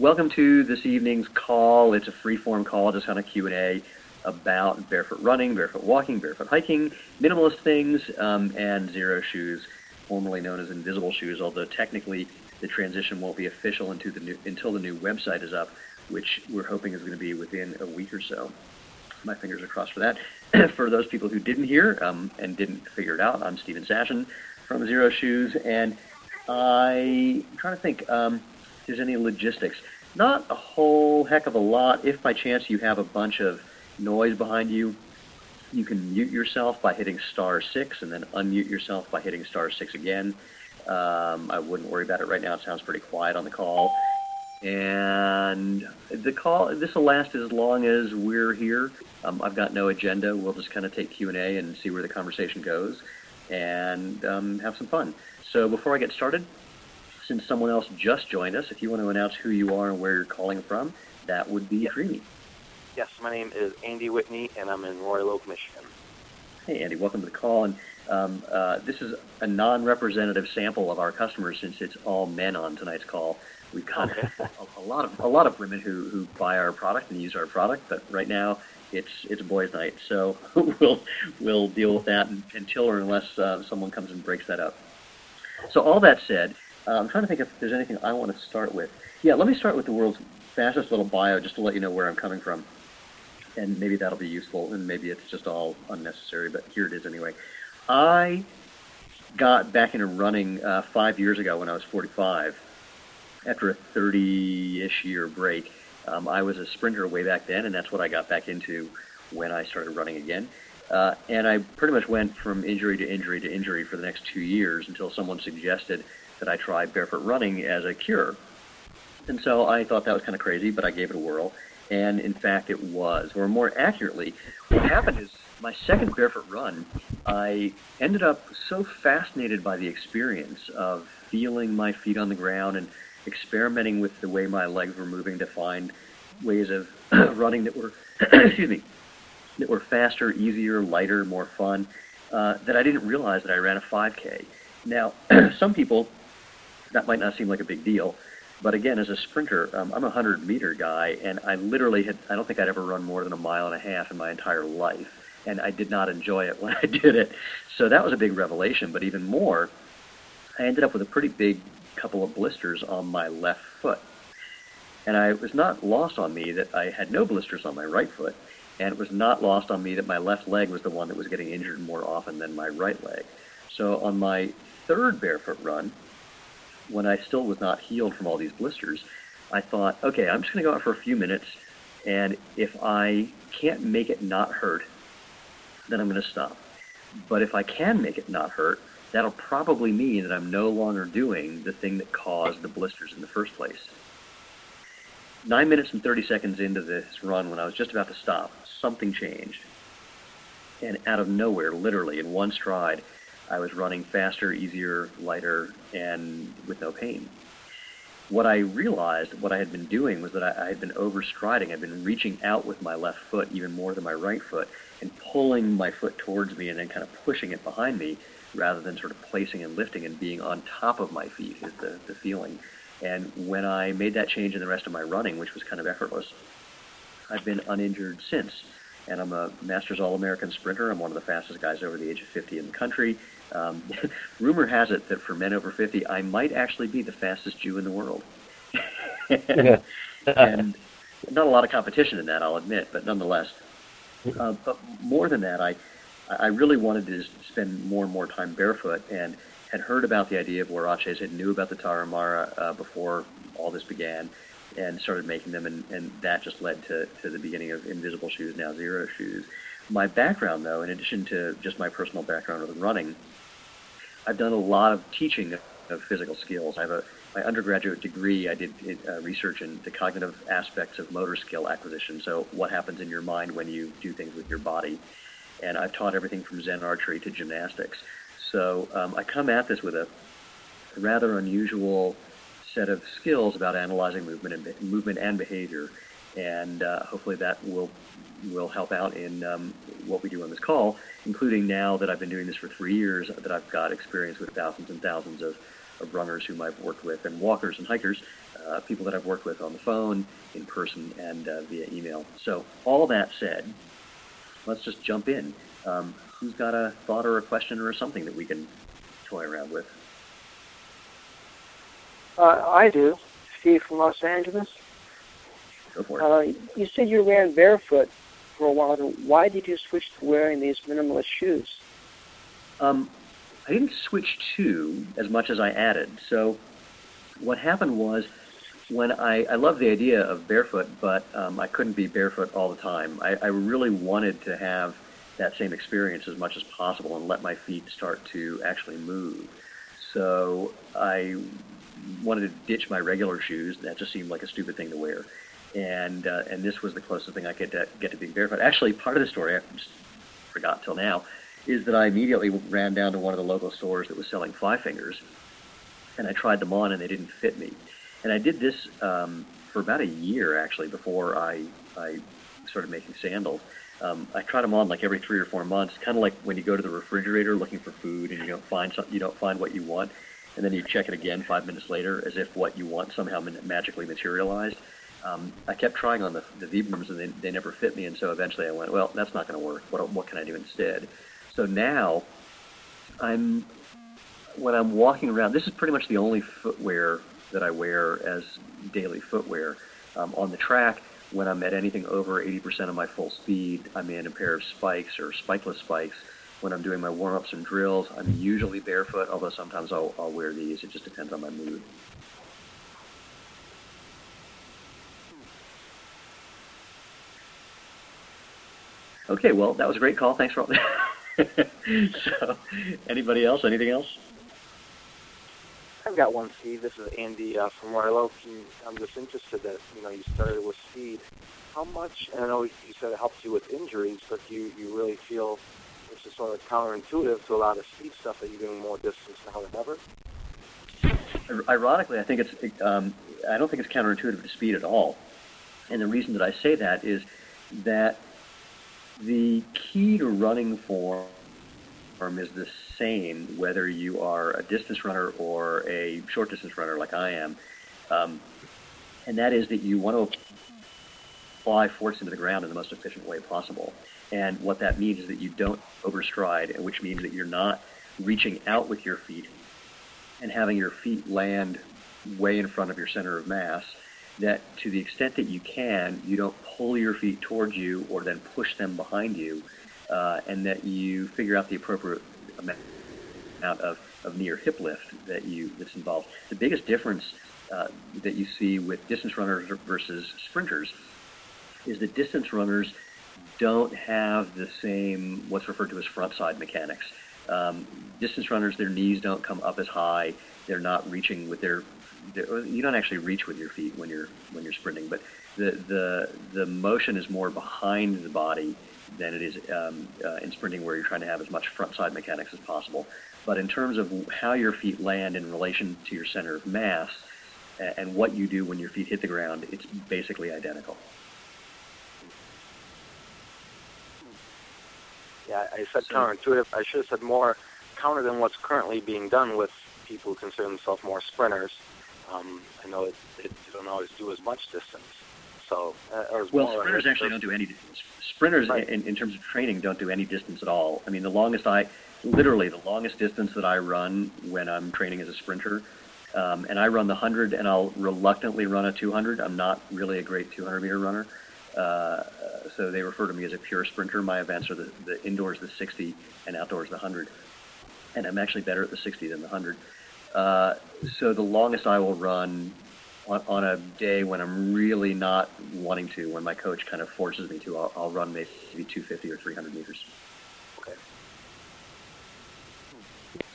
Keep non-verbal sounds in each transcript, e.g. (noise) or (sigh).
Welcome to this evening's call. It's a free-form call, just kind of Q&A about barefoot running, barefoot walking, barefoot hiking, minimalist things, um, and Xero Shoes, formerly known as invisible shoes, although technically the transition won't be official until the new, until the new website is up, which we're hoping is going to be within a week or so. My fingers are crossed for that. (clears throat) for those people who didn't hear um, and didn't figure it out, I'm Steven Sashen from Xero Shoes, and I'm trying to think. Um, there's any logistics. Not a whole heck of a lot. If by chance you have a bunch of noise behind you, you can mute yourself by hitting star six and then unmute yourself by hitting star six again. Um, I wouldn't worry about it right now. It sounds pretty quiet on the call. And the call, this will last as long as we're here. Um, I've got no agenda. We'll just kind of take Q&A and see where the conversation goes and um, have some fun. So before I get started, since someone else just joined us, if you want to announce who you are and where you're calling from, that would be yes. dreamy. Yes, my name is Andy Whitney, and I'm in Royal Oak, Michigan. Hey, Andy, welcome to the call. And um, uh, this is a non-representative sample of our customers since it's all men on tonight's call. We've got okay. (laughs) a, a, lot of a lot of women who, who buy our product and use our product, but right now it's it's boys' night, so (laughs) we'll we'll deal with that until or unless uh, someone comes and breaks that up. So all that said, uh, I'm trying to think if there's anything I want to start with. Yeah, let me start with the world's fastest little bio just to let you know where I'm coming from. And maybe that'll be useful, and maybe it's just all unnecessary, but here it is anyway. I got back into running uh, five years ago when I was 45 after a 30-ish year break. Um, I was a sprinter way back then, and that's what I got back into when I started running again. Uh, and I pretty much went from injury to injury to injury for the next two years until someone suggested that I tried barefoot running as a cure. And so I thought that was kind of crazy, but I gave it a whirl. And in fact, it was. Or more accurately, what happened is my second barefoot run, I ended up so fascinated by the experience of feeling my feet on the ground and experimenting with the way my legs were moving to find ways of (clears throat) running that were, (clears throat) excuse me, that were faster, easier, lighter, more fun, uh, that I didn't realize that I ran a 5K. Now, (clears throat) some people that might not seem like a big deal. But again, as a sprinter, um, I'm a 100 meter guy, and I literally had, I don't think I'd ever run more than a mile and a half in my entire life. And I did not enjoy it (laughs) when I did it. So that was a big revelation. But even more, I ended up with a pretty big couple of blisters on my left foot. And I was not lost on me that I had no blisters on my right foot. And it was not lost on me that my left leg was the one that was getting injured more often than my right leg. So on my third barefoot run, when I still was not healed from all these blisters, I thought, okay, I'm just going to go out for a few minutes, and if I can't make it not hurt, then I'm going to stop. But if I can make it not hurt, that'll probably mean that I'm no longer doing the thing that caused the blisters in the first place. Nine minutes and 30 seconds into this run, when I was just about to stop, something changed. And out of nowhere, literally in one stride, I was running faster, easier, lighter, and with no pain. What I realized, what I had been doing, was that I, I had been overstriding. I'd been reaching out with my left foot even more than my right foot and pulling my foot towards me and then kind of pushing it behind me rather than sort of placing and lifting and being on top of my feet is the, the feeling. And when I made that change in the rest of my running, which was kind of effortless, I've been uninjured since. And I'm a Masters All-American sprinter. I'm one of the fastest guys over the age of 50 in the country. Um, (laughs) rumor has it that for men over 50, I might actually be the fastest Jew in the world. (laughs) and not a lot of competition in that, I'll admit, but nonetheless. Uh, but more than that, I, I really wanted to spend more and more time barefoot and had heard about the idea of huaraches, had knew about the Tarahumara uh, before all this began, and started making them, and, and that just led to, to the beginning of Invisible Shoes, now Xero Shoes. My background, though, in addition to just my personal background with running, I've done a lot of teaching of physical skills. I have a my undergraduate degree. I did uh, research in the cognitive aspects of motor skill acquisition. So what happens in your mind when you do things with your body, and I've taught everything from Zen archery to gymnastics. So um, I come at this with a rather unusual set of skills about analyzing movement and movement and behavior, and uh, hopefully that will will help out in um, what we do on this call, including now that I've been doing this for three years, that I've got experience with thousands and thousands of, of runners whom I've worked with, and walkers and hikers, uh, people that I've worked with on the phone, in person, and uh, via email. So all that said, let's just jump in. Um, who's got a thought or a question or something that we can toy around with? Uh, I do. Steve from Los Angeles. Go for it. Uh, you said you ran barefoot for a while. Why did you switch to wearing these minimalist shoes? Um, I didn't switch to as much as I added. So what happened was when I, I love the idea of barefoot, but um, I couldn't be barefoot all the time. I, I really wanted to have that same experience as much as possible and let my feet start to actually move. So I wanted to ditch my regular shoes. That just seemed like a stupid thing to wear. And uh, and this was the closest thing I could to, get to being verified. Actually, part of the story I forgot till now is that I immediately ran down to one of the local stores that was selling FiveFingers, and I tried them on, and they didn't fit me. And I did this um, for about a year actually before I I started making sandals. Um, I tried them on like every three or four months, kind of like when you go to the refrigerator looking for food and you don't find something, you don't find what you want, and then you check it again five minutes later as if what you want somehow magically materialized. Um, I kept trying on the, the Vibrams and they, they never fit me, and so eventually I went, well, that's not going to work. What, what can I do instead? So now, I'm when I'm walking around. This is pretty much the only footwear that I wear as daily footwear um, on the track when I'm at anything over 80% of my full speed, I'm in a pair of spikes or spikeless spikes. When I'm doing my warm-ups and drills, I'm usually barefoot, although sometimes I'll, I'll wear these. It just depends on my mood. Okay, well, that was a great call. Thanks for all that. (laughs) so, anybody else? Anything else? I've got one, Steve. This is Andy uh, from. And I'm just interested that you know you started with speed. How much? And I know you said it helps you with injuries, but you you really feel this is sort of counterintuitive to a lot of speed stuff that you're doing more distance now than ever. Ironically, I think it's um, I don't think it's counterintuitive to speed at all. And the reason that I say that is that the key to running form is the same whether you are a distance runner or a short distance runner like I am. Um, and that is that you want to apply force into the ground in the most efficient way possible. And what that means is that you don't overstride, which means that you're not reaching out with your feet and having your feet land way in front of your center of mass. That to the extent that you can, you don't pull your feet towards you or then push them behind you, uh, and that you figure out the appropriate amount of, of knee or hip lift that you that's involved. The biggest difference uh, that you see with distance runners versus sprinters is that distance runners don't have the same what's referred to as front side mechanics. Um, distance runners, their knees don't come up as high. They're not reaching with their. You don't actually reach with your feet when you're when you're sprinting, but the the the motion is more behind the body than it is um, uh, in sprinting, where you're trying to have as much front side mechanics as possible. But in terms of how your feet land in relation to your center of mass and what you do when your feet hit the ground, it's basically identical. Yeah, I said so, counterintuitive. I should have said more counter than what's currently being done with people who consider themselves more sprinters. Um, I know it, it, they don't always do as much distance. So, uh, or well, sprinters actually don't do any distance. Sprinters, right. in, in terms of training, don't do any distance at all. I mean, the longest I, literally, the longest distance that I run when I'm training as a sprinter, um, and I run the 100, and I'll reluctantly run a 200. I'm not really a great 200 meter runner. Uh, so they refer to me as a pure sprinter. My events are the, the indoors the 60 and outdoors the 100, and I'm actually better at the 60 than the 100. Uh, so the longest I will run on, on, a day when I'm really not wanting to, when my coach kind of forces me to, I'll, I'll run maybe 250 or 300 meters. Okay.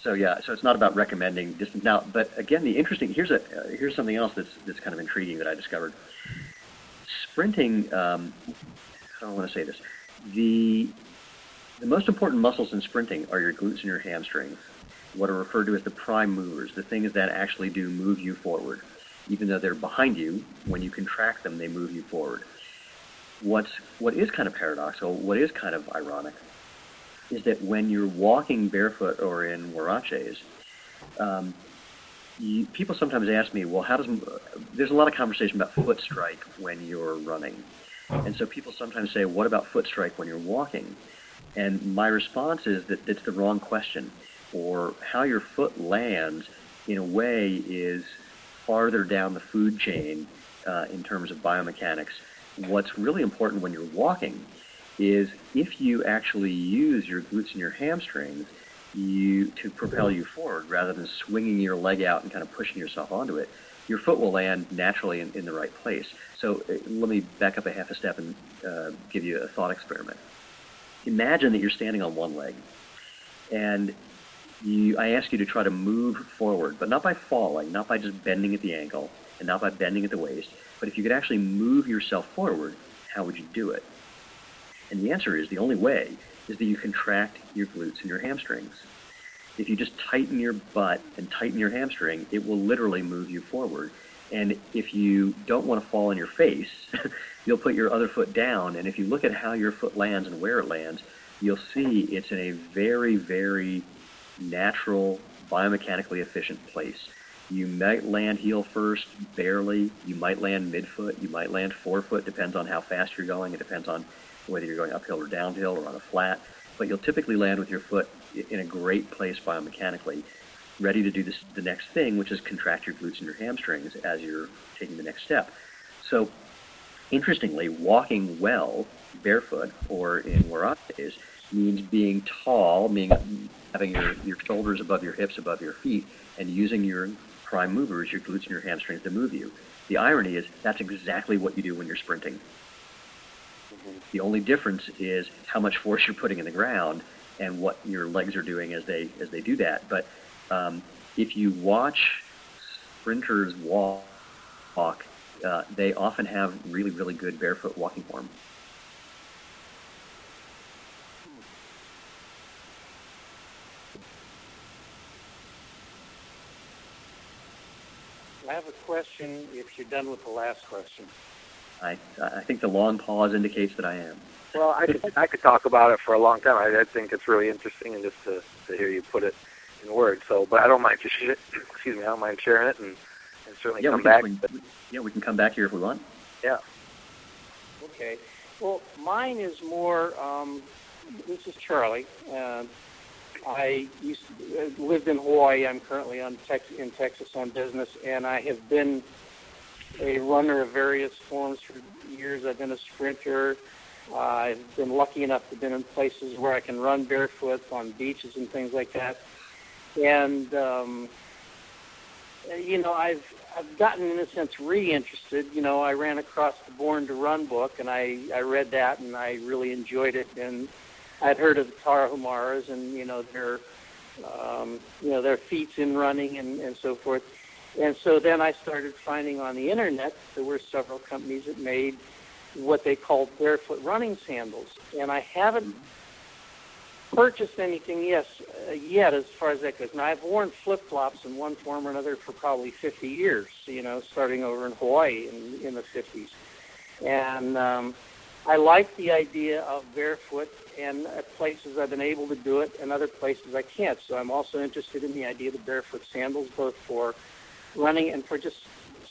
So yeah, so it's not about recommending distance now. But again, the interesting here's a uh, here's something else that's that's kind of intriguing that I discovered sprinting, um, I don't want to say this, the, the most important muscles in sprinting are your glutes and your hamstrings, what are referred to as the prime movers, the things that actually do move you forward. Even though they're behind you, when you contract them, they move you forward. What's, what is kind of paradoxical, what is kind of ironic, is that when you're walking barefoot or in huaraches, um, you, people sometimes ask me, well, how does there's a lot of conversation about foot strike when you're running, and so people sometimes say, what about foot strike when you're walking? And my response is that it's the wrong question, or how your foot lands in a way is farther down the food chain uh, in terms of biomechanics. What's really important when you're walking is if you actually use your glutes and your hamstrings you to propel you forward rather than swinging your leg out and kind of pushing yourself onto it, your foot will land naturally in, in the right place. So uh, let me back up a half a step and uh, give you a thought experiment. Imagine that you're standing on one leg, and you, I ask you to try to move forward, but not by falling, not by just bending at the ankle, and not by bending at the waist, but if you could actually move yourself forward, how would you do it? And the answer is the only way is that you contract your glutes and your hamstrings. If you just tighten your butt and tighten your hamstring, it will literally move you forward. And if you don't want to fall on your face, (laughs) you'll put your other foot down. And if you look at how your foot lands and where it lands, you'll see it's in a very, very natural, biomechanically efficient place. You might land heel first, barely. You might land midfoot. You might land forefoot. Depends on how fast you're going. It depends on whether you're going uphill or downhill or on a flat. But you'll typically land with your foot in a great place biomechanically, ready to do this, the next thing, which is contract your glutes and your hamstrings as you're taking the next step. So, interestingly, walking well barefoot, or in where I is, means being tall, meaning having your, your shoulders above your hips, above your feet, and using your prime movers, your glutes and your hamstrings, to move you. The irony is that's exactly what you do when you're sprinting. The only difference is how much force you're putting in the ground and what your legs are doing as they as they do that. But um, if you watch sprinters walk, walk uh, they often have really really good barefoot walking form. I have a question if you're done with the last question. I, I think the long pause indicates that I am. Well, I could, I could talk about it for a long time. I, I think it's really interesting, and just to, to hear you put it in words. So, but I don't mind just (clears throat) excuse me, I don't mind sharing it, and, and certainly yeah, come we can, back. Yeah, we can come back here if we want. Yeah. Okay. Well, mine is more. Um, this is Charlie. Uh, I used to, uh, lived in Hawaii. I'm currently on Tex- in Texas on business, and I have been a runner of various forms for years. I've been a sprinter. Uh, I've been lucky enough to have been in places where I can run barefoot on beaches and things like that. And um, you know, I've I've gotten in a sense re-interested. You know, I ran across the Born to Run book, and I I read that, and I really enjoyed it. And I'd heard of the Tarahumaras, and you know their um, you know their feats in running and and so forth. And so then I started finding on the internet there were several companies that made what they called barefoot running sandals. And I haven't purchased anything yes uh, yet as far as that goes. Now I've worn flip flops in one form or another for probably 50 years. You know, starting over in Hawaii in, in the 50s, and um, I like the idea of barefoot. And at places I've been able to do it, and other places I can't. So I'm also interested in the idea of the barefoot sandals, both for running and for just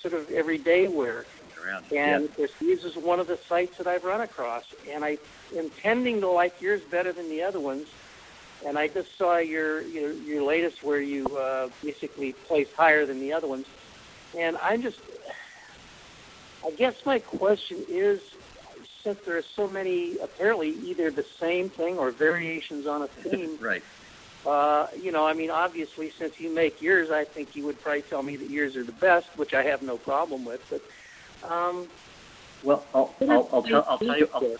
sort of everyday wear. Around. And yeah. this, is one of the sites that I've run across, and I am intending to like yours better than the other ones. And I just saw your your, your latest where you uh, basically placed higher than the other ones. And I'm just, I guess my question is, since there are so many apparently either the same thing or variations on a (laughs) theme, right. uh, you know, I mean, obviously, since you make yours, I think you would probably tell me that yours are the best, which I have no problem with. But um, well, I'll, I'll, I'll, tell, I'll tell you. I'll,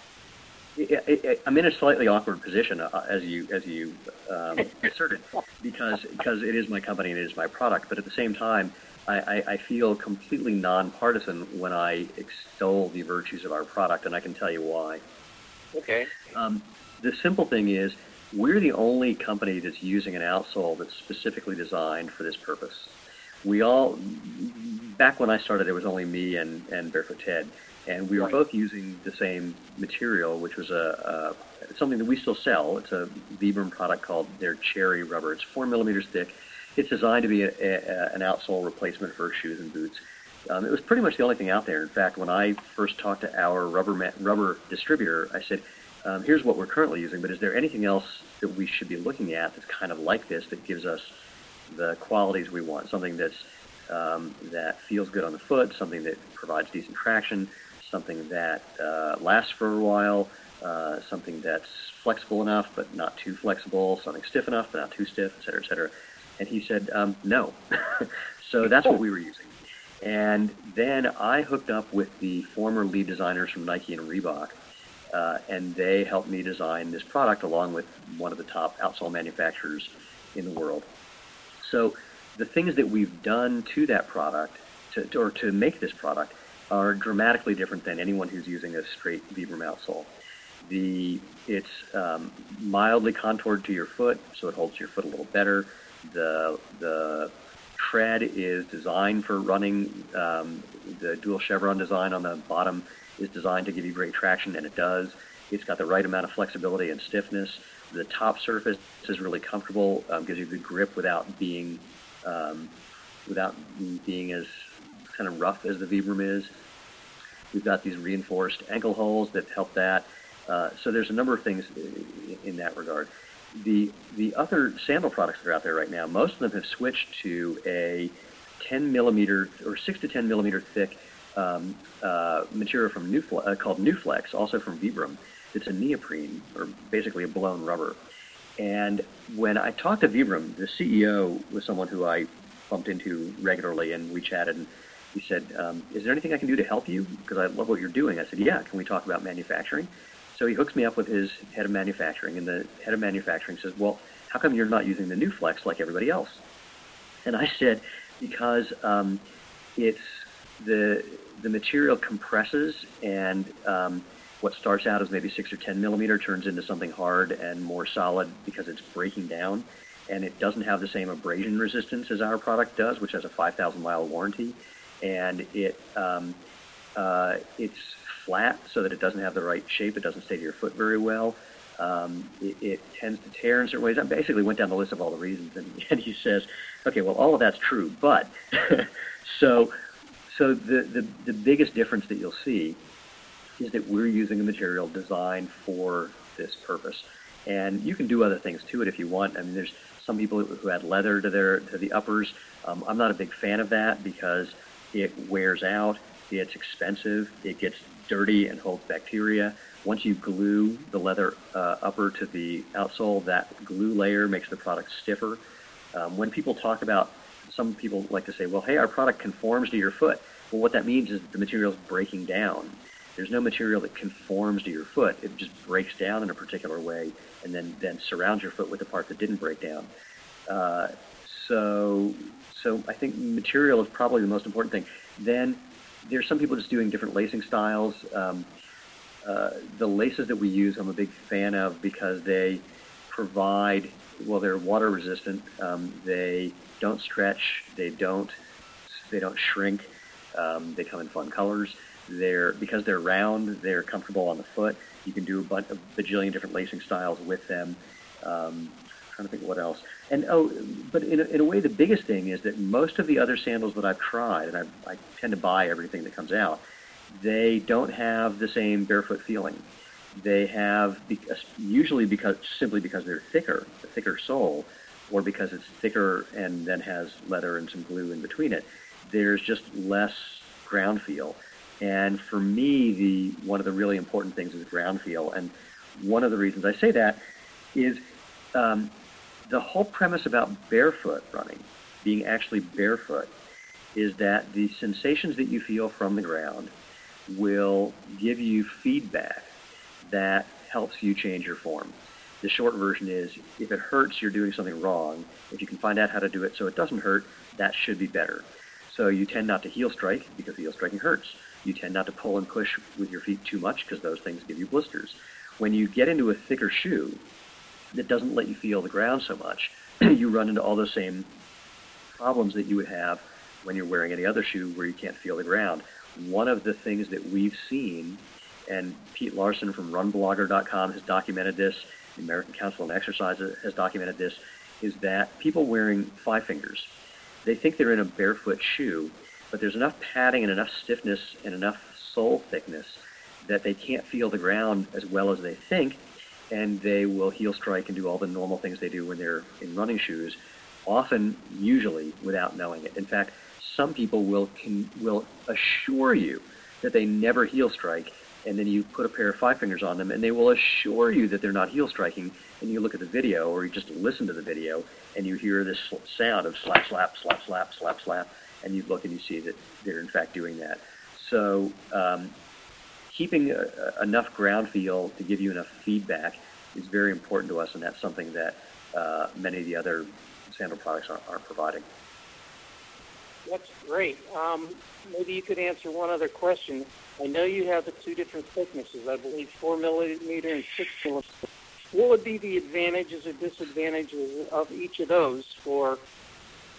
I'm in a slightly awkward position, uh, as you as you um, asserted, because because it is my company and it is my product. But at the same time, I, I, I feel completely nonpartisan when I extol the virtues of our product, and I can tell you why. Okay. Um, the simple thing is, we're the only company that's using an outsole that's specifically designed for this purpose. We all, back when I started, it was only me and, and Barefoot Ted, and we were Right. both using the same material, which was a, a something that we still sell. It's a Vibram product called their Cherry Rubber. It's four millimeters thick. It's designed to be a, a, an outsole replacement for shoes and boots. Um, it was pretty much the only thing out there. In fact, when I first talked to our rubber rubber distributor, I said, um, "Here's what we're currently using, but is there anything else that we should be looking at that's kind of like this that gives us the qualities we want? Something that's um, that feels good on the foot, something that provides decent traction, something that uh, lasts for a while, uh, something that's flexible enough but not too flexible, something stiff enough but not too stiff, et cetera, et cetera." And he said, um, "No." (laughs) so that's what we were using. And then I hooked up with the former lead designers from Nike and Reebok, uh, and they helped me design this product along with one of the top outsole manufacturers in the world. So the things that we've done to that product, to, or to make this product, are dramatically different than anyone who's using a straight Vibram outsole. The it's um, mildly contoured to your foot, so it holds your foot a little better. The the tread is designed for running. Um, the dual chevron design on the bottom is designed to give you great traction, and it does. It's got the right amount of flexibility and stiffness. The top surface is really comfortable, um, gives you good grip without being um, without being as kind of rough as the Vibram is. We've got these reinforced ankle holes that help that. Uh, so there's a number of things in that regard the the other sandal products that are out there right now, most of them have switched to a 10 millimeter or 6 to 10 millimeter thick um, uh, material from uh, called Newflex, also from Vibram. It's a neoprene or basically a blown rubber. And when I talked to Vibram, the CEO was someone who I bumped into regularly, and we chatted. And he said, um, "Is there anything I can do to help you? Because I love what you're doing." I said, "Yeah. Can we talk about manufacturing?" So he hooks me up with his head of manufacturing, and the head of manufacturing says, "Well, how come you're not using the Newflex like everybody else?" And I said, "Because um, it's the the material compresses, and um, what starts out as maybe six or ten millimeter turns into something hard and more solid because it's breaking down, and it doesn't have the same abrasion resistance as our product does, which has a 5,000 mile warranty, and it um, uh, it's flat so that it doesn't have the right shape. It doesn't stay to your foot very well. Um, it, it, tends to tear in certain ways. I basically went down the list of all the reasons, and, and he says, okay, well, all of that's true, but (laughs) so so the, the the biggest difference that you'll see is that we're using a material designed for this purpose, and you can do other things to it if you want. I mean, there's some people who add leather to their to the uppers. Um, I'm not a big fan of that because it wears out. It's expensive. It gets dirty and holds bacteria. Once you glue the leather uh, upper to the outsole, that glue layer makes the product stiffer. Um, when people talk about, some people like to say, well, hey, our product conforms to your foot. Well, what that means is the material is breaking down. There's no material that conforms to your foot. It just breaks down in a particular way and then, then surrounds your foot with the part that didn't break down. Uh, so, so I think material is probably the most important thing. Then there's some people just doing different lacing styles. Um, uh, the laces that we use, I'm a big fan of because they provide, well, they're water resistant. Um, they don't stretch. They don't, they don't shrink. Um, they come in fun colors. They're because they're round. They're comfortable on the foot. You can do a, bunch, a bajillion different lacing styles with them. Um, trying to think what else. And oh, but in a, in a way, the biggest thing is that most of the other sandals that I've tried, and I, I tend to buy everything that comes out, they don't have the same barefoot feeling. They have usually because simply because they're thicker, a thicker sole, or because it's thicker and then has leather and some glue in between it. There's just less ground feel. And for me, the one of the really important things is ground feel. And one of the reasons I say that is um, the whole premise about barefoot running, being actually barefoot, is that the sensations that you feel from the ground will give you feedback that helps you change your form. The short version is if it hurts, you're doing something wrong. If you can find out how to do it so it doesn't hurt, that should be better. So you tend not to heel strike because heel striking hurts. You tend not to pull and push with your feet too much because those things give you blisters. When you get into a thicker shoe, that doesn't let you feel the ground so much, (clears throat) you run into all those same problems that you would have when you're wearing any other shoe where you can't feel the ground. One of the things that we've seen, and Pete Larson from runblogger.com has documented this, the American Council on Exercise has documented this, is that people wearing FiveFingers, they think they're in a barefoot shoe, but there's enough padding and enough stiffness and enough sole thickness that they can't feel the ground as well as they think, and they will heel strike and do all the normal things they do when they're in running shoes, often, usually, without knowing it. In fact, some people will can, will assure you that they never heel strike, and then you put a pair of FiveFingers on them, and they will assure you that they're not heel striking. And you look at the video, or you just listen to the video, and you hear this sound of slap, slap, slap, slap, slap, slap, and you look and you see that they're in fact doing that. So um, keeping a, a, enough ground feel to give you enough feedback is very important to us, and that's something that uh, many of the other sandal products aren't, aren't providing. That's great. Um, maybe you could answer one other question. I know you have the two different thicknesses, I believe four millimeter and six millimeter. What would be the advantages or disadvantages of each of those for?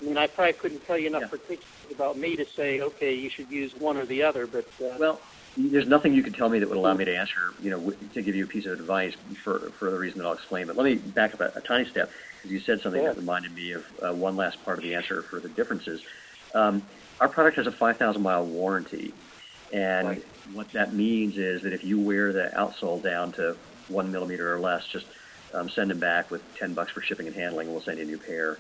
I mean, I probably couldn't tell you enough yeah. particulars about me to say, okay, you should use one or the other. But uh, well, there's nothing you could tell me that would allow me to answer, you know, to give you a piece of advice for for the reason that I'll explain. But let me back up a, a tiny step because you said something yeah. that reminded me of uh, one last part of the answer for the differences. Um, our product has a 5,000 mile warranty, and right. what that means is that if you wear the outsole down to one millimeter or less, just um, send them back with 10 bucks for shipping and handling, and we'll send you a new pair.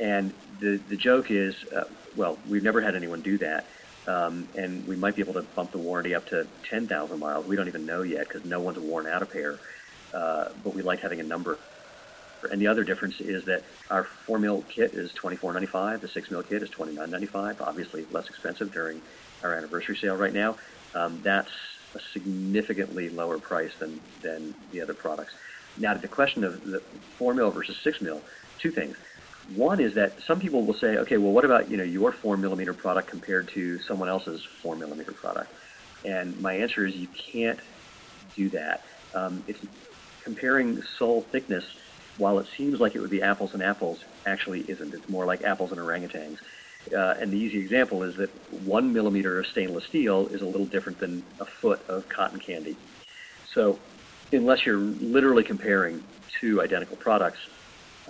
And the the joke is, uh, well, we've never had anyone do that, um, and we might be able to bump the warranty up to 10,000 miles. We don't even know yet because no one's worn out a pair, uh, but we like having a number and the other difference is that our four mil kit is twenty four ninety five. The six mil kit is twenty nine ninety five. Obviously less expensive during our anniversary sale right now. Um, that's a significantly lower price than than the other products. Now to the question of the four mil versus six mil, two things. One is that some people will say, okay, well, what about you know your four millimeter product compared to someone else's four millimeter product? And my answer is you can't do that. Um, it's comparing sole thickness while it seems like it would be apples and apples, actually isn't. It's more like apples and orangutans. Uh, and the easy example is that one millimeter of stainless steel is a little different than a foot of cotton candy. So unless you're literally comparing two identical products,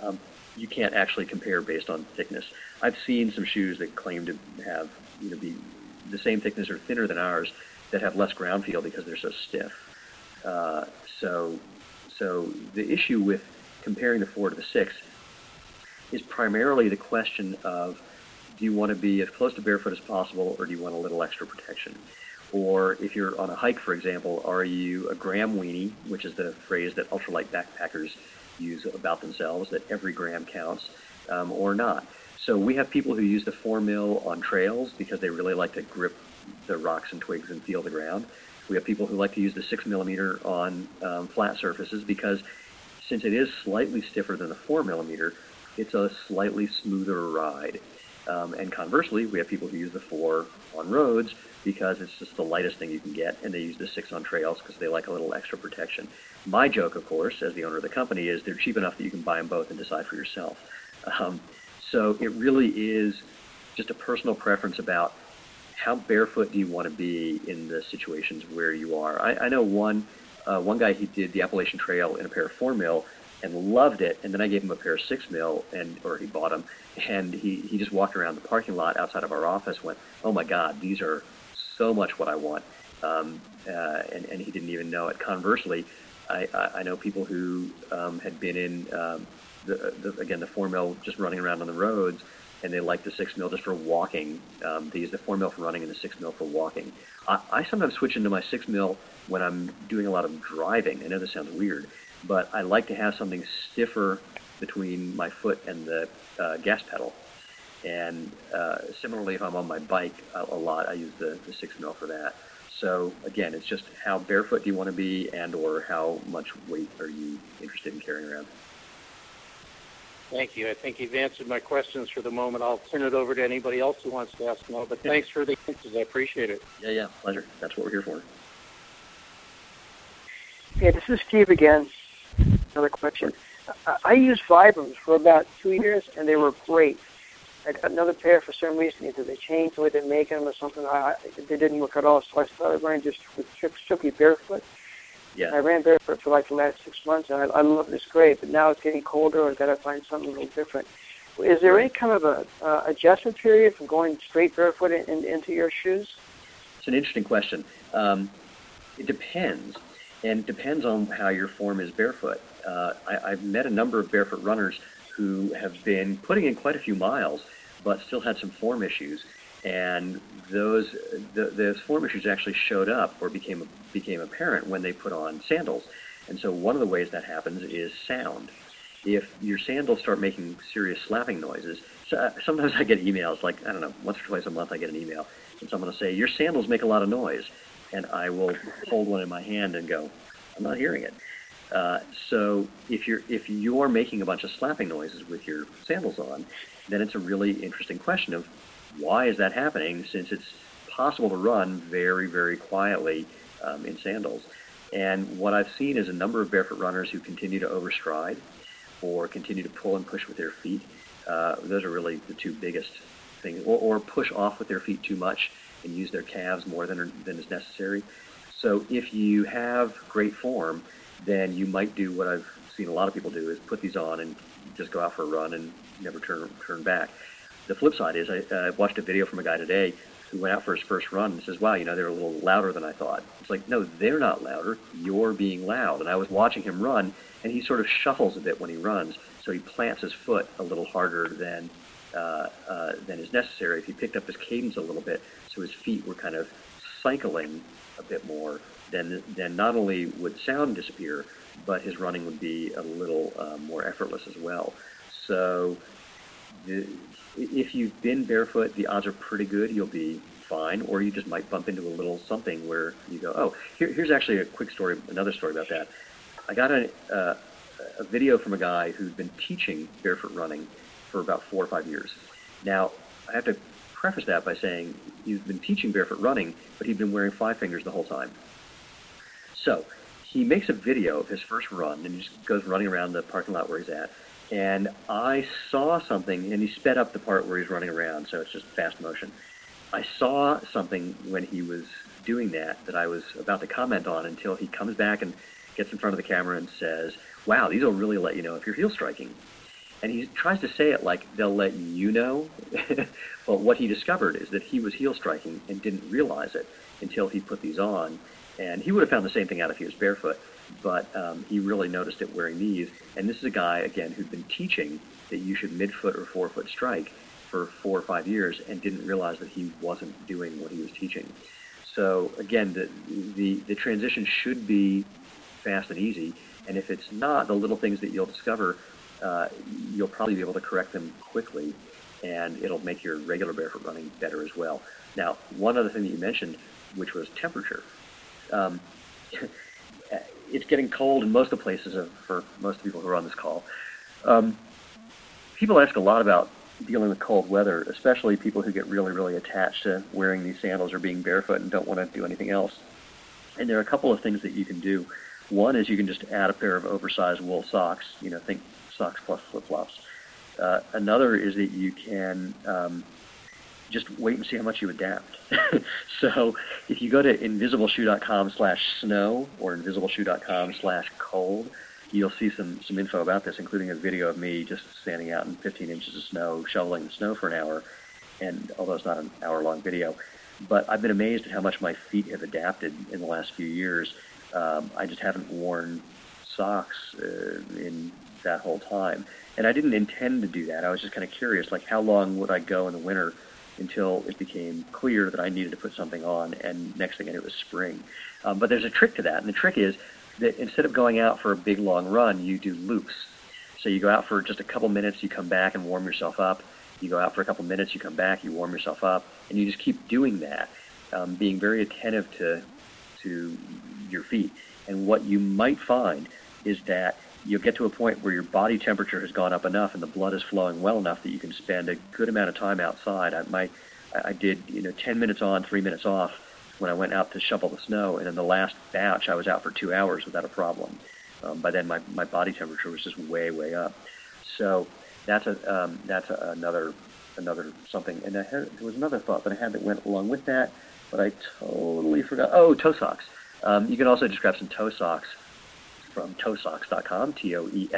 um, you can't actually compare based on thickness. I've seen some shoes that claim to have, you know, be the same thickness or thinner than ours that have less ground feel because they're so stiff. Uh, so, so the issue with comparing the four to the six is primarily the question of do you want to be as close to barefoot as possible or do you want a little extra protection? Or if you're on a hike, for example, are you a gram weenie, which is the phrase that ultralight backpackers use about themselves, that every gram counts, um, or not? So we have people who use the 4 mil on trails because they really like to grip the rocks and twigs and feel the ground. We have people who like to use the 6 millimeter on um, flat surfaces because since it is slightly stiffer than the 4 millimeter, it's a slightly smoother ride. Um, and conversely, we have people who use the 4 on roads because it's just the lightest thing you can get, and they use the 6 on trails because they like a little extra protection. My joke, of course, as the owner of the company, is they're cheap enough that you can buy them both and decide for yourself. Um, so it really is just a personal preference about how barefoot do you want to be in the situations where you are. I, I know one uh, one guy he did the Appalachian Trail in a pair of four mil and loved it, and then I gave him a pair of six mil, and or he bought them, and he he just walked around the parking lot outside of our office, went, oh my God, these are so much what I want, um, uh, and and he didn't even know it. Conversely, I I, I know people who um, had been in um, the, the again the four mil just running around on the roads and they like the six mil just for walking. Um, they use the four mil for running and the six mil for walking. I, I sometimes switch into my six mil when I'm doing a lot of driving. I know this sounds weird, but I like to have something stiffer between my foot and the uh, gas pedal. And uh, similarly, if I'm on my bike a, a lot, I use the, the six mil for that. So again, it's just how barefoot do you want to be, and or how much weight are you interested in carrying around. Thank you. I think you've answered my questions for the moment. I'll turn it over to anybody else who wants to ask more. But thanks for the answers. I appreciate it. Yeah, yeah, pleasure. That's what we're here for. Okay, this is Steve again. Another question. I, I used Vibrams for about two years, and they were great. I got another pair for some reason. Either they changed the way they make them or something. I, they didn't work at all, so I started running just with Chucky barefoot. Yeah. I ran barefoot for like the last six months, and I, I love this great. But now it's getting colder. I've got to find something a little different. Is there any kind of a uh, adjustment period from going straight barefoot in, in, into your shoes? It's an interesting question. Um, it depends, and it depends on how your form is barefoot. Uh, I, I've met a number of barefoot runners who have been putting in quite a few miles, but still had some form issues, and those the, those form issues actually showed up or became became apparent when they put on sandals. And so one of the ways that happens is sound if your sandals start making serious slapping noises, so, uh, sometimes I get emails like I don't know, once or twice a month I get an email and someone will say your sandals make a lot of noise, and I will hold one in my hand and go, I'm not hearing it. Uh, so if you're if you're making a bunch of slapping noises with your sandals on, then it's a really interesting question of why is that happening since it's possible to run very very quietly um, in sandals. And what I've seen is a number of barefoot runners who continue to overstride or continue to pull and push with their feet. Uh, those are really the two biggest things. Or, or push off with their feet too much and use their calves more than, than is necessary. So if you have great form, then you might do what I've seen a lot of people do is put these on and just go out for a run and never turn turn back. The flip side is I uh, watched a video from a guy today who went out for his first run and says, "Wow, you know they're a little louder than I thought." It's like, no, they're not louder. You're being loud. And I was watching him run, and he sort of shuffles a bit when he runs, so he plants his foot a little harder than uh, uh, than is necessary. If he picked up his cadence a little bit, so his feet were kind of cycling a bit more, then then not only would sound disappear, but his running would be a little uh, more effortless as well. So. The, if you've been barefoot, the odds are pretty good you'll be fine, or you just might bump into a little something where you go, oh, here, here's actually a quick story, another story about that. I got a, uh, a video from a guy who'd been teaching barefoot running for about four or five years. Now, I have to preface that by saying he's been teaching barefoot running, but he'd been wearing FiveFingers the whole time. So he makes a video of his first run and he just goes running around the parking lot where he's at. And I saw something, and he sped up the part where he's running around, so it's just fast motion. I saw something when he was doing that that I was about to comment on until he comes back and gets in front of the camera and says, wow, these will really let you know if you're heel striking. And he tries to say it like they'll let you know. (laughs) but what he discovered is that he was heel striking and didn't realize it until he put these on. And he would have found the same thing out if he was barefoot, but um, he really noticed it wearing these. And this is a guy, again, who'd been teaching that you should midfoot or forefoot strike for four or five years and didn't realize that he wasn't doing what he was teaching. So again, the, the, the transition should be fast and easy. And if it's not, the little things that you'll discover, uh, you'll probably be able to correct them quickly, and it'll make your regular barefoot running better as well. Now, one other thing that you mentioned, which was temperature. Um, (laughs) it's getting cold in most of the places for most people who are on this call. Um, people ask a lot about dealing with cold weather, especially people who get really, really attached to wearing these sandals or being barefoot and don't want to do anything else. And there are a couple of things that you can do. One is you can just add a pair of oversized wool socks. You know, think socks plus flip-flops. Uh, another is that you can um, just wait and see how much you adapt. (laughs) so if you go to invisibleshoe.com slash snow or invisibleshoe.com slash cold, you'll see some, some info about this, including a video of me just standing out in 15 inches of snow, shoveling the snow for an hour, and although it's not an hour-long video. But I've been amazed at how much my feet have adapted in the last few years um, I just haven't worn socks uh, in that whole time. And I didn't intend to do that. I was just kind of curious, like how long would I go in the winter until it became clear that I needed to put something on, and next thing I knew it was spring. Um, but there's a trick to that, and the trick is that instead of going out for a big long run, you do loops. So you go out for just a couple minutes, you come back and warm yourself up. You go out for a couple minutes, you come back, you warm yourself up, and you just keep doing that, um, being very attentive to to your feet. And what you might find is that you'll get to a point where your body temperature has gone up enough and the blood is flowing well enough that you can spend a good amount of time outside. I, I did, you know, 10 minutes on, three minutes off when I went out to shovel the snow. And in the last batch, I was out for two hours without a problem. Um, by then, my, my body temperature was just way, way up. So that's a um, that's a, another another something. And I had, there was another thought that I had that went along with that, but I totally forgot. Oh, toe socks. Um, you can also just grab some toe socks from toesox.com, T-O-E-S-O-X.com,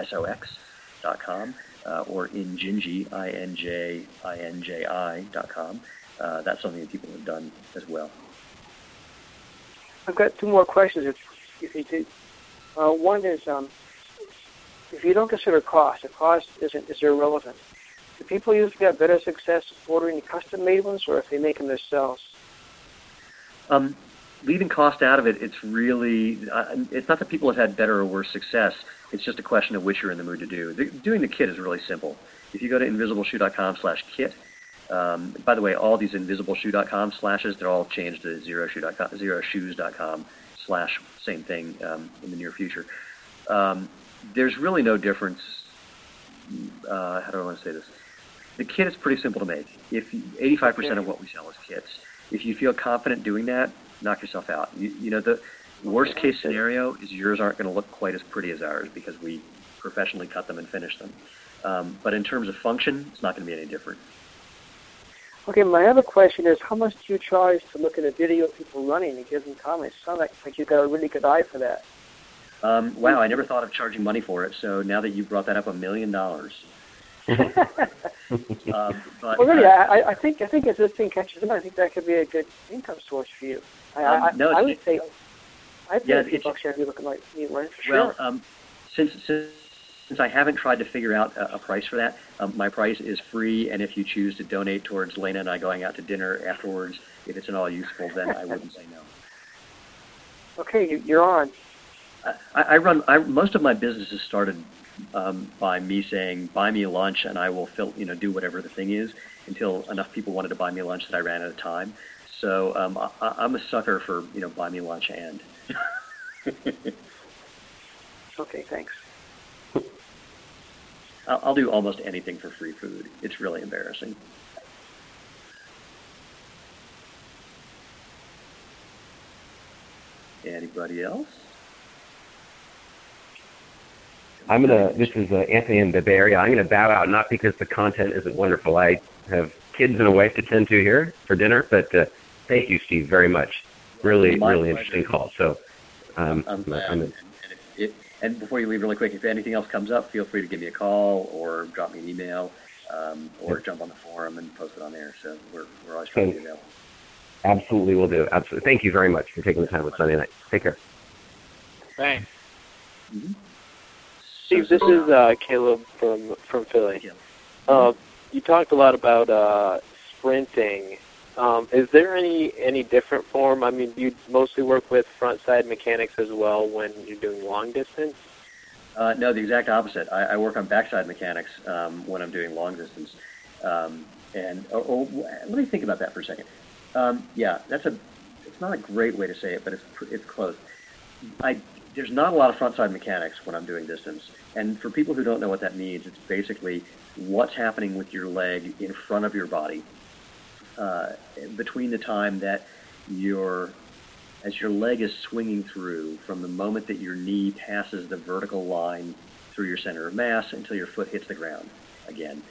uh, or Injinji, I-N-J-I-N-J-I dot com. Uh, that's something that people have done as well. I've got two more questions. If, if you. Uh, one is, um, if you don't consider cost, the cost isn't is irrelevant. Do people usually have better success ordering custom-made ones, or if they make them themselves? Um, leaving cost out of it, it's really uh, it's not that people have had better or worse success. It's just a question of which you're in the mood to do. The, doing the kit is really simple. If you go to invisibleshoe.com/kit, um, by the way, all these invisibleshoe.com slashes they're all changed to xeroshoe.com, xeroshoes.com slash same thing um, in the near future. Um, there's really no difference. Uh, how do I want to say this? The kit is pretty simple to make. If 85% of what we sell is kits, if you feel confident doing that, knock yourself out. You, you know, the worst case scenario is yours aren't going to look quite as pretty as ours because we professionally cut them and finish them. Um, but in terms of function, it's not going to be any different. Okay, my other question is, how much do you charge to look at a video of people running and give them comments? Sounds like, like you've got a really good eye for that. Um, wow, I never thought of charging money for it. So now that you brought that up, a million dollars. (laughs) Um, but, well, really, uh, I, I think I think as this thing catches on, I think that could be a good income source for you. I, um, I, no, I would say I'd pay yeah, a few bucks here if you're looking like me, right? For well, sure. um, since since since I haven't tried to figure out a, a price for that, um, my price is free, and if you choose to donate towards Lena and I going out to dinner afterwards, if it's at all useful, then I wouldn't say no. Okay, you, you're on. I, I run. I, most of my businesses started um, by me saying, "Buy me lunch," and I will fill, you know, do whatever the thing is until enough people wanted to buy me lunch that I ran out of time. So um, I, I'm a sucker for you know, buy me lunch and. (laughs) okay, thanks. (laughs) I'll, I'll do almost anything for free food. It's really embarrassing. Anybody else? I'm gonna. This is uh, Anthony in the Bay Area. I'm gonna bow out, not because the content isn't wonderful. I have kids and a wife to tend to here for dinner, but uh, thank you, Steve, very much. Really, My really pleasure. interesting call. So, um, I'm, I'm, I'm and, if, and before you leave, really quick, if anything else comes up, feel free to give me a call or drop me an email, um, or jump on the forum and post it on there. So we're we're always trying to be available. Absolutely, we'll do. Absolutely. Thank you very much for taking the time with Sunday night. Take care. Thanks. Mm-hmm. Steve, this is uh, Caleb from from Philly. Uh, you talked a lot about uh, sprinting. Um, is there any any different form? I mean, do you mostly work with front side mechanics as well when you're doing long distance? Uh, no, the exact opposite. I, I work on backside mechanics um, when I'm doing long distance. Um, and oh, oh, let me think about that for a second. Um, yeah, that's a. It's not a great way to say it, but it's it's close. I there's not a lot of frontside mechanics when I'm doing distance. And for people who don't know what that means, it's basically what's happening with your leg in front of your body uh, between the time that your as your leg is swinging through from the moment that your knee passes the vertical line through your center of mass until your foot hits the ground again.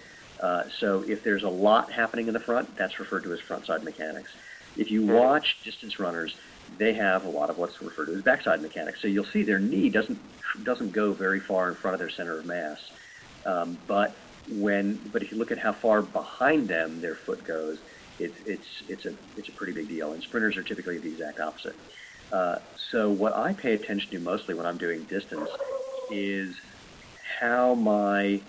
Uh, so if there's a lot happening in the front, that's referred to as frontside mechanics. If you watch distance runners, they have a lot of what's referred to as backside mechanics. So you'll see their knee doesn't doesn't go very far in front of their center of mass, um, but when but if you look at how far behind them their foot goes, it's it's it's a it's a pretty big deal. And sprinters are typically the exact opposite. Uh, so what I pay attention to mostly when I'm doing distance is how my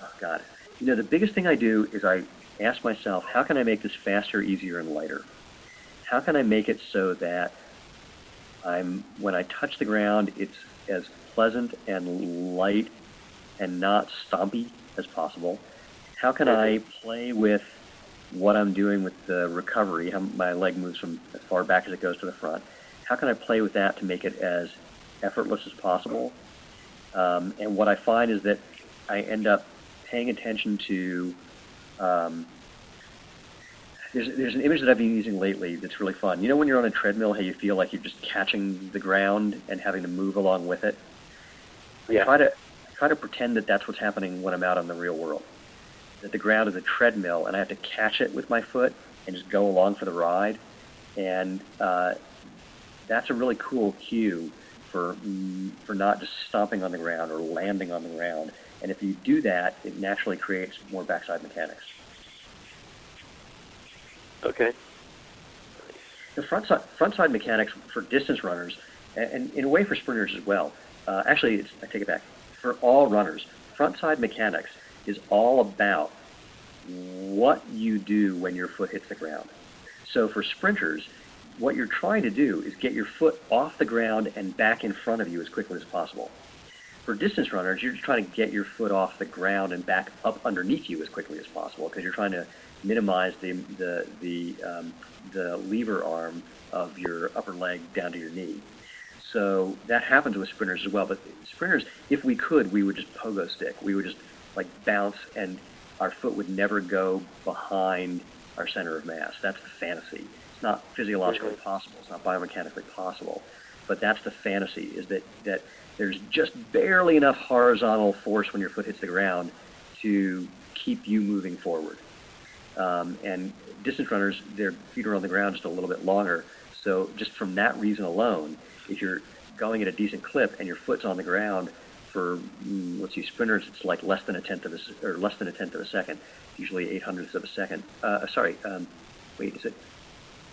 oh God, you know, the biggest thing I do is I ask myself, how can I make this faster, easier, and lighter? How can I make it so that I'm when I touch the ground, it's as pleasant and light and not stompy as possible? How can I play with what I'm doing with the recovery, how my leg moves from as far back as it goes to the front? How can I play with that to make it as effortless as possible? Um, and what I find is that I end up paying attention to um, there's there's an image that I've been using lately that's really fun. You know when you're on a treadmill, how you feel like you're just catching the ground and having to move along with it. Yeah. I try to I try to pretend that that's what's happening when I'm out in the real world. That the ground is a treadmill, and I have to catch it with my foot and just go along for the ride. And uh, that's a really cool cue for mm, for not just stomping on the ground or landing on the ground. And if you do that, it naturally creates more backside mechanics. Okay. The front side, front side mechanics for distance runners, and, in a way for sprinters as well. Uh, actually, I take it back. For all runners, front side mechanics is all about what you do when your foot hits the ground. So for sprinters, what you're trying to do is get your foot off the ground and back in front of you as quickly as possible. For distance runners, you're just trying to get your foot off the ground and back up underneath you as quickly as possible because you're trying to minimize the the the um, the lever arm of your upper leg down to your knee. So that happens with sprinters as well. But sprinters, if we could, we would just pogo stick. We would just like bounce, and our foot would never go behind our center of mass. That's the fantasy. It's not physiologically mm-hmm. possible. It's not biomechanically possible. But that's the fantasy: is that that there's just barely enough horizontal force when your foot hits the ground to keep you moving forward. Um, and distance runners, their feet are on the ground just a little bit longer. So just from that reason alone, if you're going at a decent clip and your foot's on the ground for mm, let's see, sprinters, it's like less than a tenth of a or less than a tenth of a second, usually eight hundredths of a second. Uh, sorry, um, wait, is it?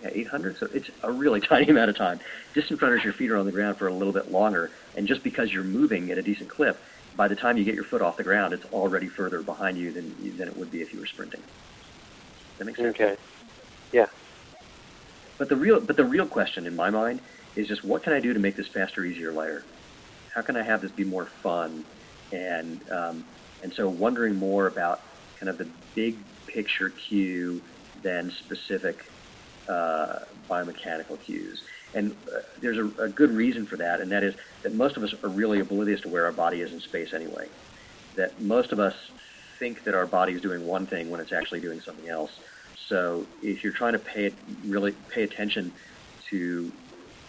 Yeah, 800. So it's a really (laughs) tiny amount of time. Distance runners, your feet are on the ground for a little bit longer, and just because you're moving at a decent clip, by the time you get your foot off the ground, it's already further behind you than than it would be if you were sprinting. That makes sense. Okay. Yeah. But the real but the real question in my mind is just what can I do to make this faster, easier, lighter? How can I have this be more fun? And um, and so wondering more about kind of the big picture cue than specific uh, biomechanical cues. And uh, there's a, a, good reason for that, and that is that most of us are really oblivious to where our body is in space anyway. That most of us think that our body is doing one thing when it's actually doing something else. So if you're trying to pay really pay attention to,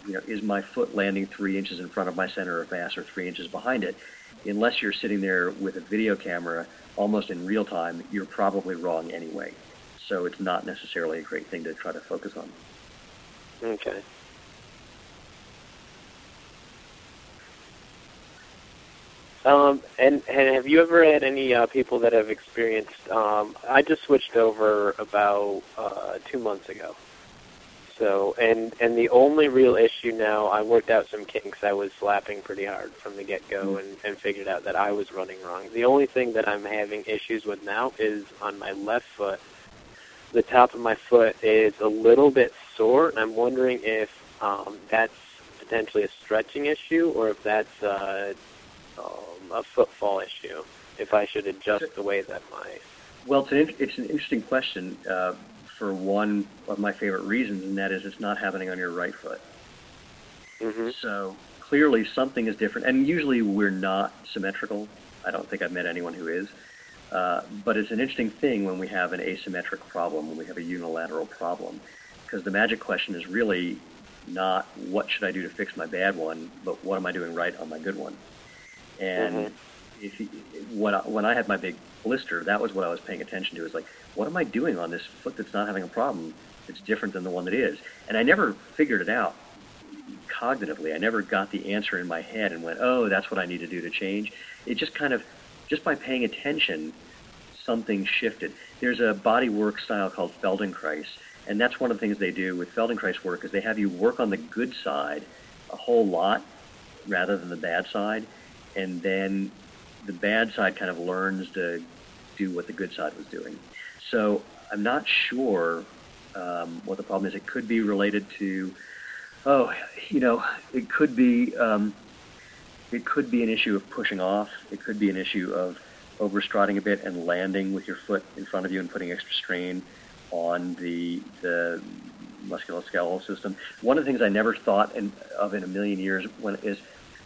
you know, is my foot landing three inches in front of my center of mass or three inches behind it? Unless you're sitting there with a video camera almost in real time, you're probably wrong anyway. So it's not necessarily a great thing to try to focus on. Okay. Um, and, and have you ever had any uh, people that have experienced? Um, I just switched over about uh, two months ago. So, and and the only real issue now, I worked out some kinks. I was slapping pretty hard from the get go, mm-hmm. and and figured out that I was running wrong. The only thing that I'm having issues with now is on my left foot. The top of my foot is a little bit sore, and I'm wondering if um, that's potentially a stretching issue, or if that's uh, um, a footfall issue. If I should adjust the way that my well, it's an it's an interesting question uh, for one of my favorite reasons, and that is it's not happening on your right foot. Mm-hmm. So clearly something is different, and usually we're not symmetrical. I don't think I've met anyone who is. Uh, but it's an interesting thing when we have an asymmetric problem, when we have a unilateral problem, because the magic question is really not what should I do to fix my bad one, but what am I doing right on my good one. And mm-hmm. if you, when I, when I had my big blister, that was what I was paying attention to. Is like, what am I doing on this foot that's not having a problem? It's different than the one that is. And I never figured it out cognitively. I never got the answer in my head and went, oh, that's what I need to do to change. It just kind of, just by paying attention, something shifted. There's a body work style called Feldenkrais, and that's one of the things they do with Feldenkrais work is they have you work on the good side a whole lot rather than the bad side and then the bad side kind of learns to do what the good side was doing. So I'm not sure um, what the problem is. It could be related to, oh, you know, it could be um, it could be an issue of pushing off. It could be an issue of overstriding a bit and landing with your foot in front of you and putting extra strain on the the musculoskeletal system. One of the things I never thought in, of in a million years when is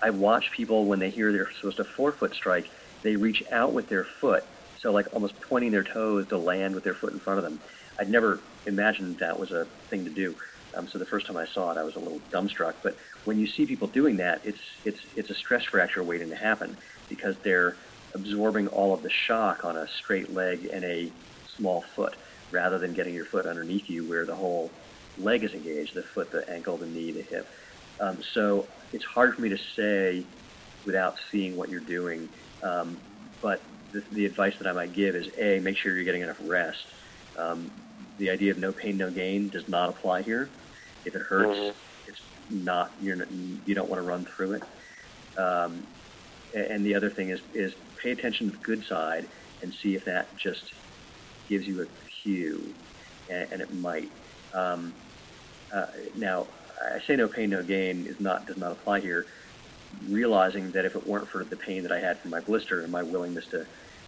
I watch people when they hear they're supposed to forefoot strike, they reach out with their foot, so like almost pointing their toes to land with their foot in front of them. I'd never imagined that was a thing to do. Um, so the first time I saw it, I was a little dumbstruck. But when you see people doing that, it's it's it's a stress fracture waiting to happen because they're absorbing all of the shock on a straight leg and a small foot, rather than getting your foot underneath you where the whole leg is engaged, the foot, the ankle, the knee, the hip. Um, so it's hard for me to say without seeing what you're doing. Um, but the, the, advice that I might give is a make sure you're getting enough rest. Um, the idea of no pain, no gain does not apply here. If it hurts, mm-hmm. it's not you're not, you don't want to run through it. Um, and the other thing is is pay attention to the good side and see if that just gives you a cue, and, and it might. Um, uh, now, I say no pain, no gain is not does not apply here. Realizing that if it weren't for the pain that I had from my blister and my willingness to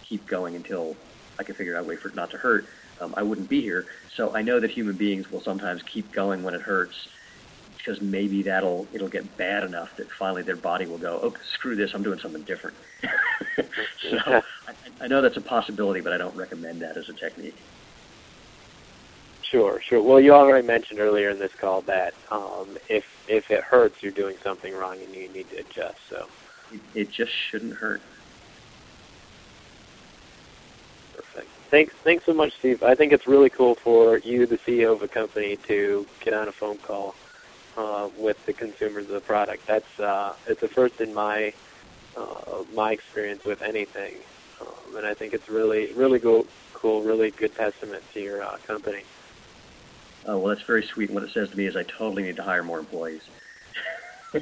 keep going until I could figure out a way for it not to hurt, um, I wouldn't be here. So I know that human beings will sometimes keep going when it hurts because maybe that'll it'll get bad enough that finally their body will go, oh, screw this, I'm doing something different. (laughs) so I, I know that's a possibility, but I don't recommend that as a technique. Sure, sure. Well, you already mentioned earlier in this call that um, if if it hurts, you're doing something wrong and you need to adjust. So it, it just shouldn't hurt. Perfect. Thanks, thanks so much, Steve. I think it's really cool for you, the CEO of a company, to get on a phone call uh, with the consumers of the product. That's uh, it's a first in my uh, my experience with anything, um, and I think it's really really cool, cool, really good testament to your uh, company. Oh, well, that's very sweet. And what it says to me is I totally need to hire more employees. (laughs)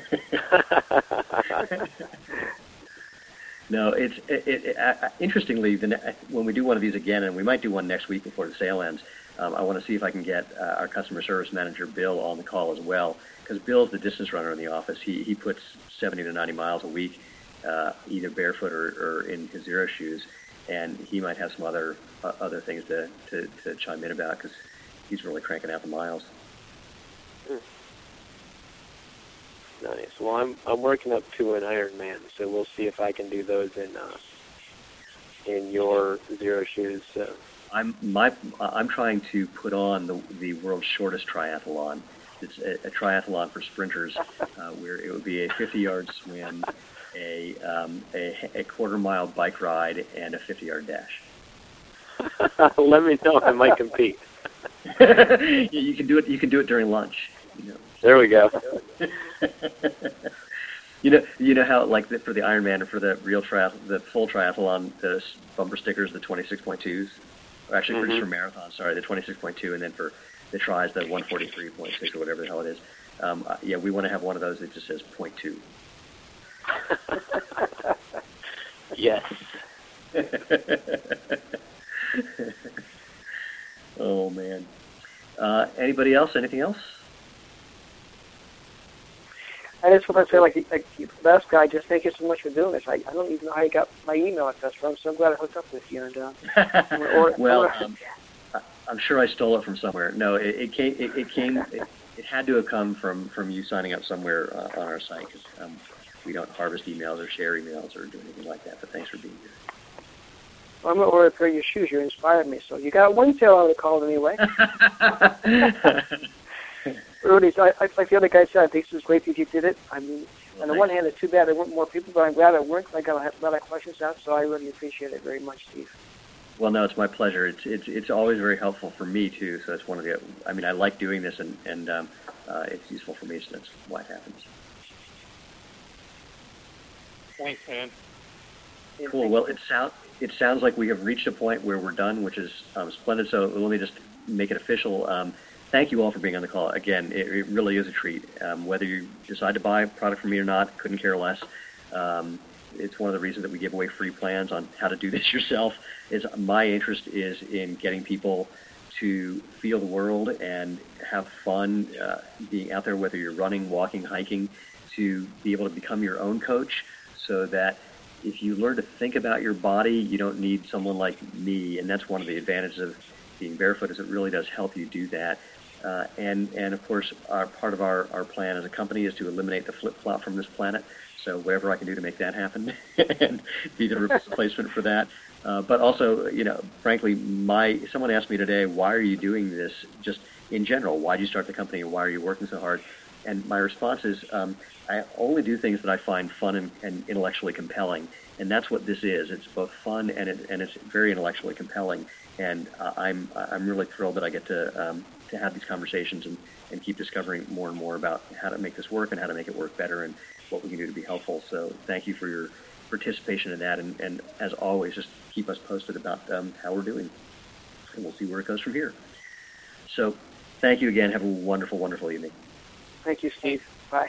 no, it's it, it, uh, interestingly the, when we do one of these again, and we might do one next week before the sale ends. Um, I want to see if I can get uh, our customer service manager Bill on the call as well, because Bill's the distance runner in the office. He he puts 70 to 90 miles a week, uh, either barefoot or, or in his Xero shoes, and he might have some other uh, other things to, to, to chime in about because he's really cranking out the miles. Hmm. Nice. Well, I'm I'm working up to an Ironman, so we'll see if I can do those in uh, in your Xero Shoes. So. I'm my I'm trying to put on the the world's shortest triathlon. It's a, a triathlon for sprinters, (laughs) uh, where it would be a 50-yard swim, a, um, a a quarter mile bike ride, and a 50-yard dash. (laughs) Let me know. If I might compete. (laughs) you can do it. You can do it during lunch. You know. There we go. (laughs) you know, you know how like the, for the Ironman or for the real triath, the full triathlon, the bumper stickers, the 26.2s, or actually mm-hmm. for marathon, sorry, the 26.2, and then for the tries, the 143.6 or whatever the hell it is. Um, uh, yeah, we want to have one of those that just says point two. (laughs) yes. Oh man. Uh, anybody else? Anything else? I just want to say, like, like the best guy, just thank you so much for doing this. I, I don't even know how you got my email address from, so I'm glad I hooked up with you. And, uh, (laughs) or, well, or, um, I'm sure I stole it from somewhere. No, it, it came. It, it came. (laughs) It, it, had to have come from from you signing up somewhere uh, on our site because um, we don't harvest emails or share emails or do anything like that. But thanks for being here. I'm going to order a pair of your shoes. You inspired me. So you got one tail out of the call anyway. (laughs) Rudy, I, I, like the other guy said, I think this was great that you did it. I mean, well, on the one hand, it's too bad there weren't more people, but I'm glad it worked. I got a lot of questions out, so I really appreciate it very much, Steve. Well, no, it's my pleasure. It's it's it's always very helpful for me too. So it's one of the. I mean, I like doing this, and and um, uh, it's useful for me. So that's why it happens. Thanks, man. Cool. Well, it sounds it sounds like we have reached a point where we're done, which is um, splendid. So let me just make it official. Um, thank you all for being on the call. Again, it, it really is a treat. Um, whether you decide to buy a product from me or not, couldn't care less. Um, it's one of the reasons that we give away free plans on how to do (laughs) this yourself. Is my interest is in getting people to feel the world and have fun uh, being out there, whether you're running, walking, hiking, to be able to become your own coach so that if you learn to think about your body, you don't need someone like me. And that's one of the advantages of being barefoot is it really does help you do that. Uh, and, and of course, our, part of our, our plan as a company is to eliminate the flip-flop from this planet. So whatever I can do to make that happen (laughs) and be the replacement for that. Uh, but also, you know, frankly, my someone asked me today, why are you doing this? Just in general, why did you start the company? and Why are you working so hard? And my response is, um, I only do things that I find fun and, and intellectually compelling, and that's what this is. It's both fun and it, and it's very intellectually compelling. And uh, I'm I'm really thrilled that I get to um, to have these conversations and, and keep discovering more and more about how to make this work and how to make it work better and what we can do to be helpful. So thank you for your participation in that. And, and as always, just keep us posted about um, how we're doing. And we'll see where it goes from here. So thank you again. Have a wonderful, wonderful evening. Thank you, Steve. Bye.